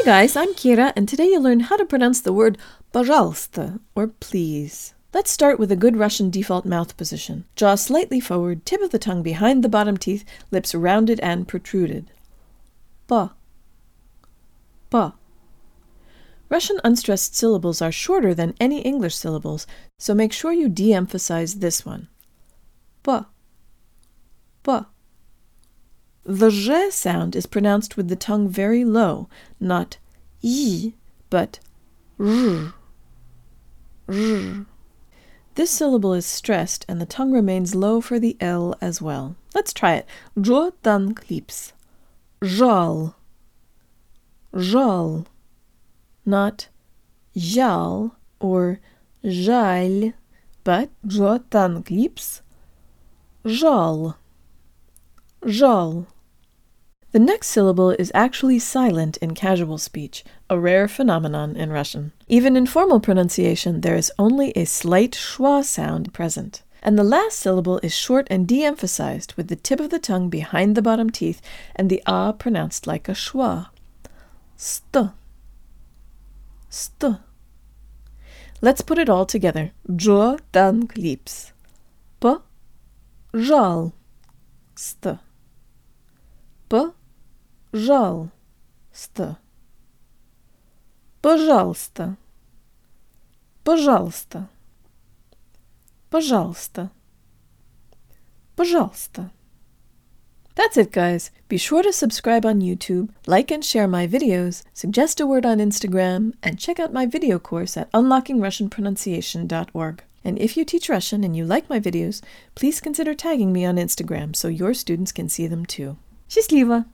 Hey guys, I'm Kira, and today you'll learn how to pronounce the word пожалуйста, or please. Let's start with a good Russian default mouth position. Jaw slightly forward, tip of the tongue behind the bottom teeth, lips rounded and protruded. Па. Па. Russian unstressed syllables are shorter than any English syllables, so make sure you de emphasize this one. Па. Па. The zh sound is pronounced with the tongue very low, not y, but r. r. This syllable is stressed and the tongue remains low for the L as well. Let's try it. Jo dan klips. Жал. Жал. Not жал or жаль, but jo dan klips. Жал. Жал. The next syllable is actually silent in casual speech, a rare phenomenon in Russian. Even in formal pronunciation, there is only a slight schwa sound present. And the last syllable is short and de emphasized, with the tip of the tongue behind the bottom teeth and the ah pronounced like a schwa. St. St. Let's put it all together. Jo dan klips. P. Жал. St. Пожалуйста. Пожалуйста. Пожалуйста. Пожалуйста. Пожалуйста. That's it, guys. Be sure to subscribe on YouTube, like and share my videos, suggest a word on Instagram, and check out my video course at unlockingrussianpronunciation.org. And if you teach Russian and you like my videos, please consider tagging me on Instagram so your students can see them too. Счастливо!